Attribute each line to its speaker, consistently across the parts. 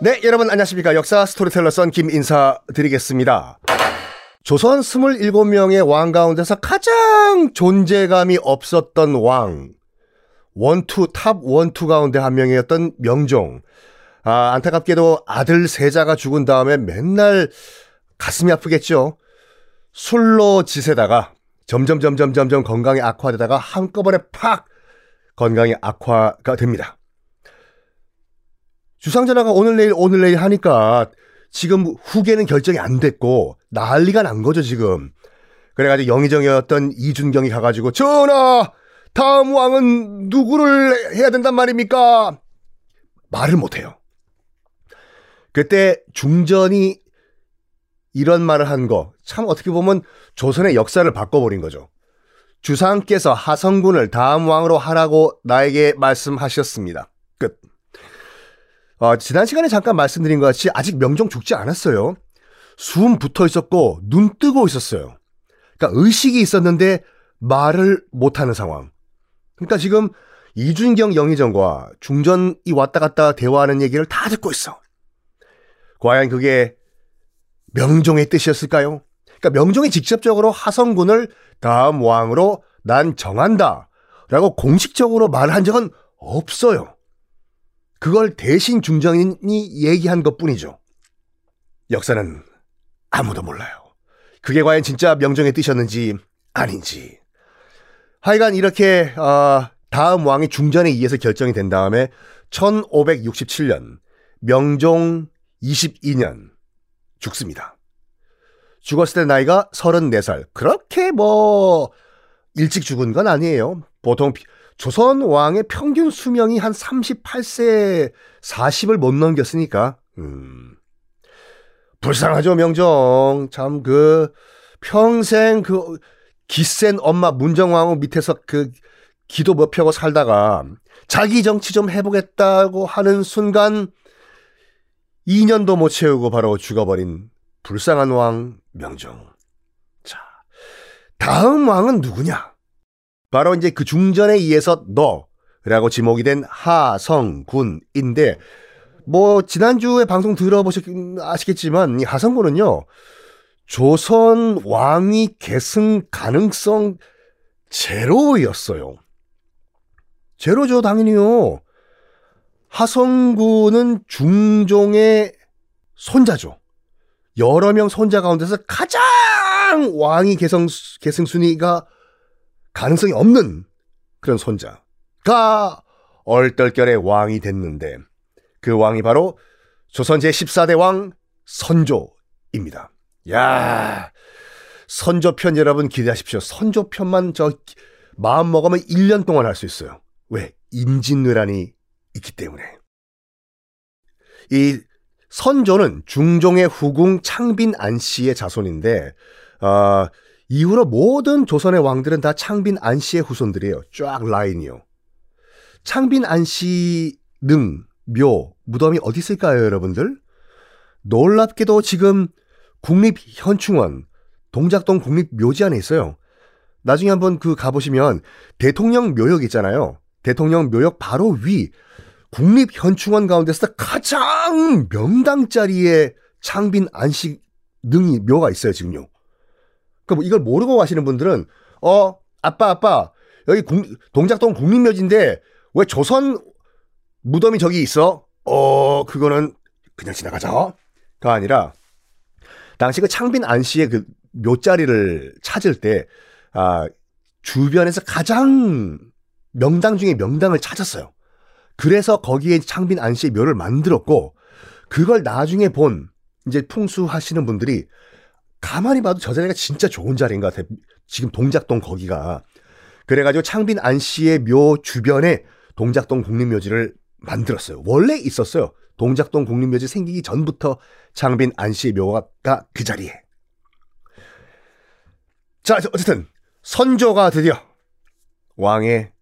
Speaker 1: 네, 여러분 안녕하십니까. 역사 스토리텔러 선 김 인사 드리겠습니다. 조선 27명의 왕 가운데서 가장 존재감이 없었던 왕. one two, top one two 가운데 한 명이었던 명종. 아, 안타깝게도 아들 세자가 죽은 다음에 맨날 가슴이 아프겠죠. 술로 지새다가 점점 점점 점점 건강이 악화되다가 한꺼번에 팍 건강이 악화가 됩니다. 주상전화가 오늘 내일 오늘 내일 하니까 지금 후계는 결정이 안 됐고 난리가 난 거죠 지금. 그래가지고 영의정이었던 이준경이 가가지고 전하 다음 왕은 누구를 해야 된단 말입니까? 말을 못해요. 그때 중전이 이런 말을 한 거 참 어떻게 보면 조선의 역사를 바꿔버린 거죠. 주상께서 하성군을 다음 왕으로 하라고 나에게 말씀하셨습니다. 끝. 어, 지난 시간에 잠깐 말씀드린 것 같이 아직 명종 죽지 않았어요. 숨 붙어 있었고 눈 뜨고 있었어요. 그러니까 의식이 있었는데 말을 못하는 상황. 그러니까 지금 이준경 영의정과 중전이 왔다 갔다 대화하는 얘기를 다 듣고 있어. 과연 그게 명종의 뜻이었을까요? 그러니까 명종이 직접적으로 하성군을 다음 왕으로 난 정한다. 라고 공식적으로 말한 적은 없어요. 그걸 대신 중정인이 얘기한 것 뿐이죠. 역사는 아무도 몰라요. 그게 과연 진짜 명정의 뜻이었는지 아닌지. 하여간 이렇게 어, 다음 왕이 중전에 의해서 결정이 된 다음에 1567년 명종 22년 죽습니다. 죽었을 때 나이가 34살. 그렇게 뭐 일찍 죽은 건 아니에요. 보통 조선 왕의 평균 수명이 한 38세 40을 못 넘겼으니까, 음. 불쌍하죠, 명정. 참, 그, 평생 그, 기센 엄마 문정왕후 밑에서 그, 기도 못 펴고 살다가, 자기 정치 좀 해보겠다고 하는 순간, 2년도 못 채우고 바로 죽어버린 불쌍한 왕 명정. 자, 다음 왕은 누구냐? 바로 이제 그 중전에 의해서 너라고 지목이 된 하성군인데 뭐 지난주에 방송 들어보셨 아시겠지만 이 하성군은요 조선 왕위 계승 가능성 제로였어요. 제로죠 당연히요. 하성군은 중종의 손자죠. 여러 명 손자 가운데서 가장 왕위 계승, 계승 순위가 가능성이 없는 그런 손자가 얼떨결에 왕이 됐는데 그 왕이 바로 조선 제14대 왕 선조입니다. 야 선조편 여러분 기대하십시오. 선조편만 저 마음 먹으면 1년 동안 할 수 있어요. 왜? 임진왜란이 있기 때문에. 이 선조는 중종의 후궁 창빈 안씨의 자손인데 어, 이후로 모든 조선의 왕들은 다 창빈 안씨의 후손들이에요. 쫙 라인이요. 창빈 안씨 능, 묘, 무덤이 어디 있을까요, 여러분들? 놀랍게도 지금 국립현충원, 동작동 국립묘지 안에 있어요. 나중에 한번 그 가보시면 대통령 묘역 있잖아요. 대통령 묘역 바로 위 국립현충원 가운데서 가장 명당 자리에 창빈 안씨 능이 묘가 있어요, 지금요. 그럼 이걸 모르고 가시는 분들은 어 아빠 아빠 여기 국, 동작동 국민묘지인데 왜 조선 무덤이 저기 있어? 어 그거는 그냥 지나가자가 아니라 당시 그 창빈 안 씨의 그 묘자리를 찾을 때 아, 주변에서 가장 명당 중에 명당을 찾았어요. 그래서 거기에 창빈 안 씨의 묘를 만들었고 그걸 나중에 본 이제 풍수하시는 분들이 가만히 봐도 저 자리가 진짜 좋은 자리인 것 같아요. 지금 동작동 거기가. 그래가지고 창빈 안 씨의 묘 주변에 동작동 국립묘지를 만들었어요. 원래 있었어요. 동작동 국립묘지 생기기 전부터 창빈 안 씨의 묘가 그 자리에. 자, 어쨌든 선조가 드디어 왕의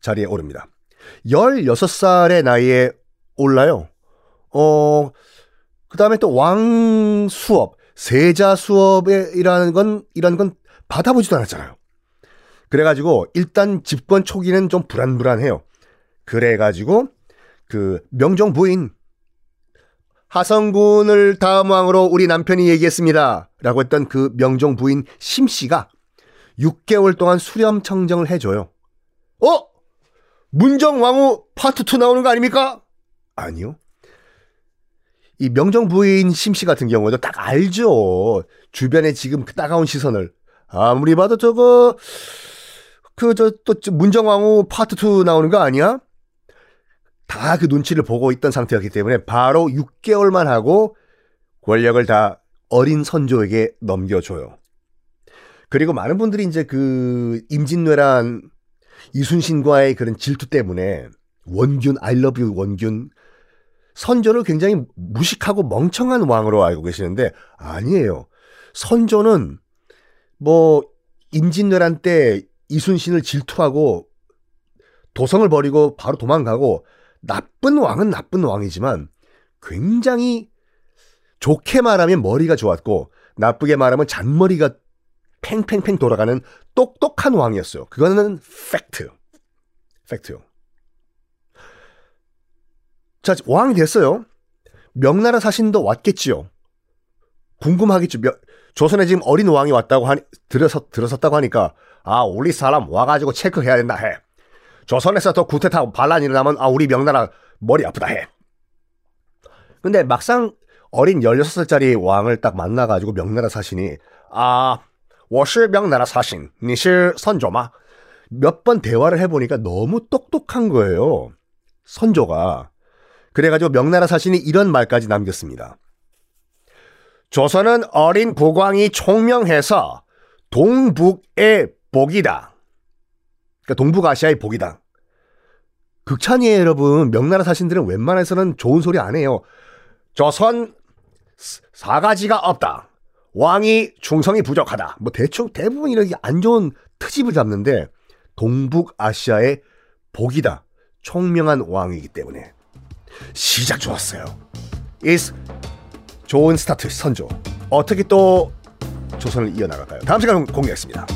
Speaker 1: 자리에 오릅니다. 16살의 나이에 올라요. 어, 그 다음에 또 왕 수업, 세자 수업이라는 건 이런 건 받아보지도 않았잖아요. 그래가지고 일단 집권 초기는 좀 불안불안해요. 그래가지고 그 명종 부인 하성군을 다음 왕으로 우리 남편이 얘기했습니다. 라고 했던 그 명종 부인 심 씨가 6개월 동안 수렴 청정을 해줘요. 어? 문정 왕후 파트 2 나오는 거 아닙니까? 아니요. 이 명정 부인 심씨 같은 경우에도 딱 알죠. 주변에 지금 그 따가운 시선을. 아무리 봐도 저거, 그, 저, 또, 문정 왕후 파트 2 나오는 거 아니야? 다 그 눈치를 보고 있던 상태였기 때문에 바로 6개월만 하고 권력을 다 어린 선조에게 넘겨줘요. 그리고 많은 분들이 이제 그 임진왜란 이순신과의 그런 질투 때문에 원균, I love you 원균 선조를 굉장히 무식하고 멍청한 왕으로 알고 계시는데 아니에요. 선조는 뭐 임진왜란 때 이순신을 질투하고 도성을 버리고 바로 도망가고 나쁜 왕은 나쁜 왕이지만 굉장히 좋게 말하면 머리가 좋았고 나쁘게 말하면 잔머리가 팽팽팽 돌아가는 똑똑한 왕이었어요. 그거는 팩트. 팩트요. 자, 왕이 됐어요. 명나라 사신도 왔겠지요. 궁금하겠죠. 명, 조선에 지금 어린 왕이 왔다고 하니, 들어서, 들어섰다고 하니까, 아, 우리 사람 와가지고 체크해야 된다 해. 조선에서 더 구태타 반란이 일어나면, 아, 우리 명나라 머리 아프다 해. 근데 막상 어린 16살짜리 왕을 딱 만나가지고 명나라 사신이, 아, 我是 명나라 사신, 你是 선조마? 몇 번 대화를 해보니까 너무 똑똑한 거예요. 선조가. 그래가지고 명나라 사신이 이런 말까지 남겼습니다. 조선은 어린 국왕이 총명해서 동북의 복이다. 그러니까 동북아시아의 복이다. 극찬이에요, 여러분. 명나라 사신들은 웬만해서는 좋은 소리 안 해요. 조선 사가지가 없다. 왕이 충성이 부족하다. 뭐 대충 대부분 이렇게 안 좋은 트집을 잡는데 동북아시아의 복이다. 총명한 왕이기 때문에. 시작 좋았어요. is 좋은 스타트 선조. 어떻게 또 조선을 이어나갈까요? 다음 시간 공개하겠습니다.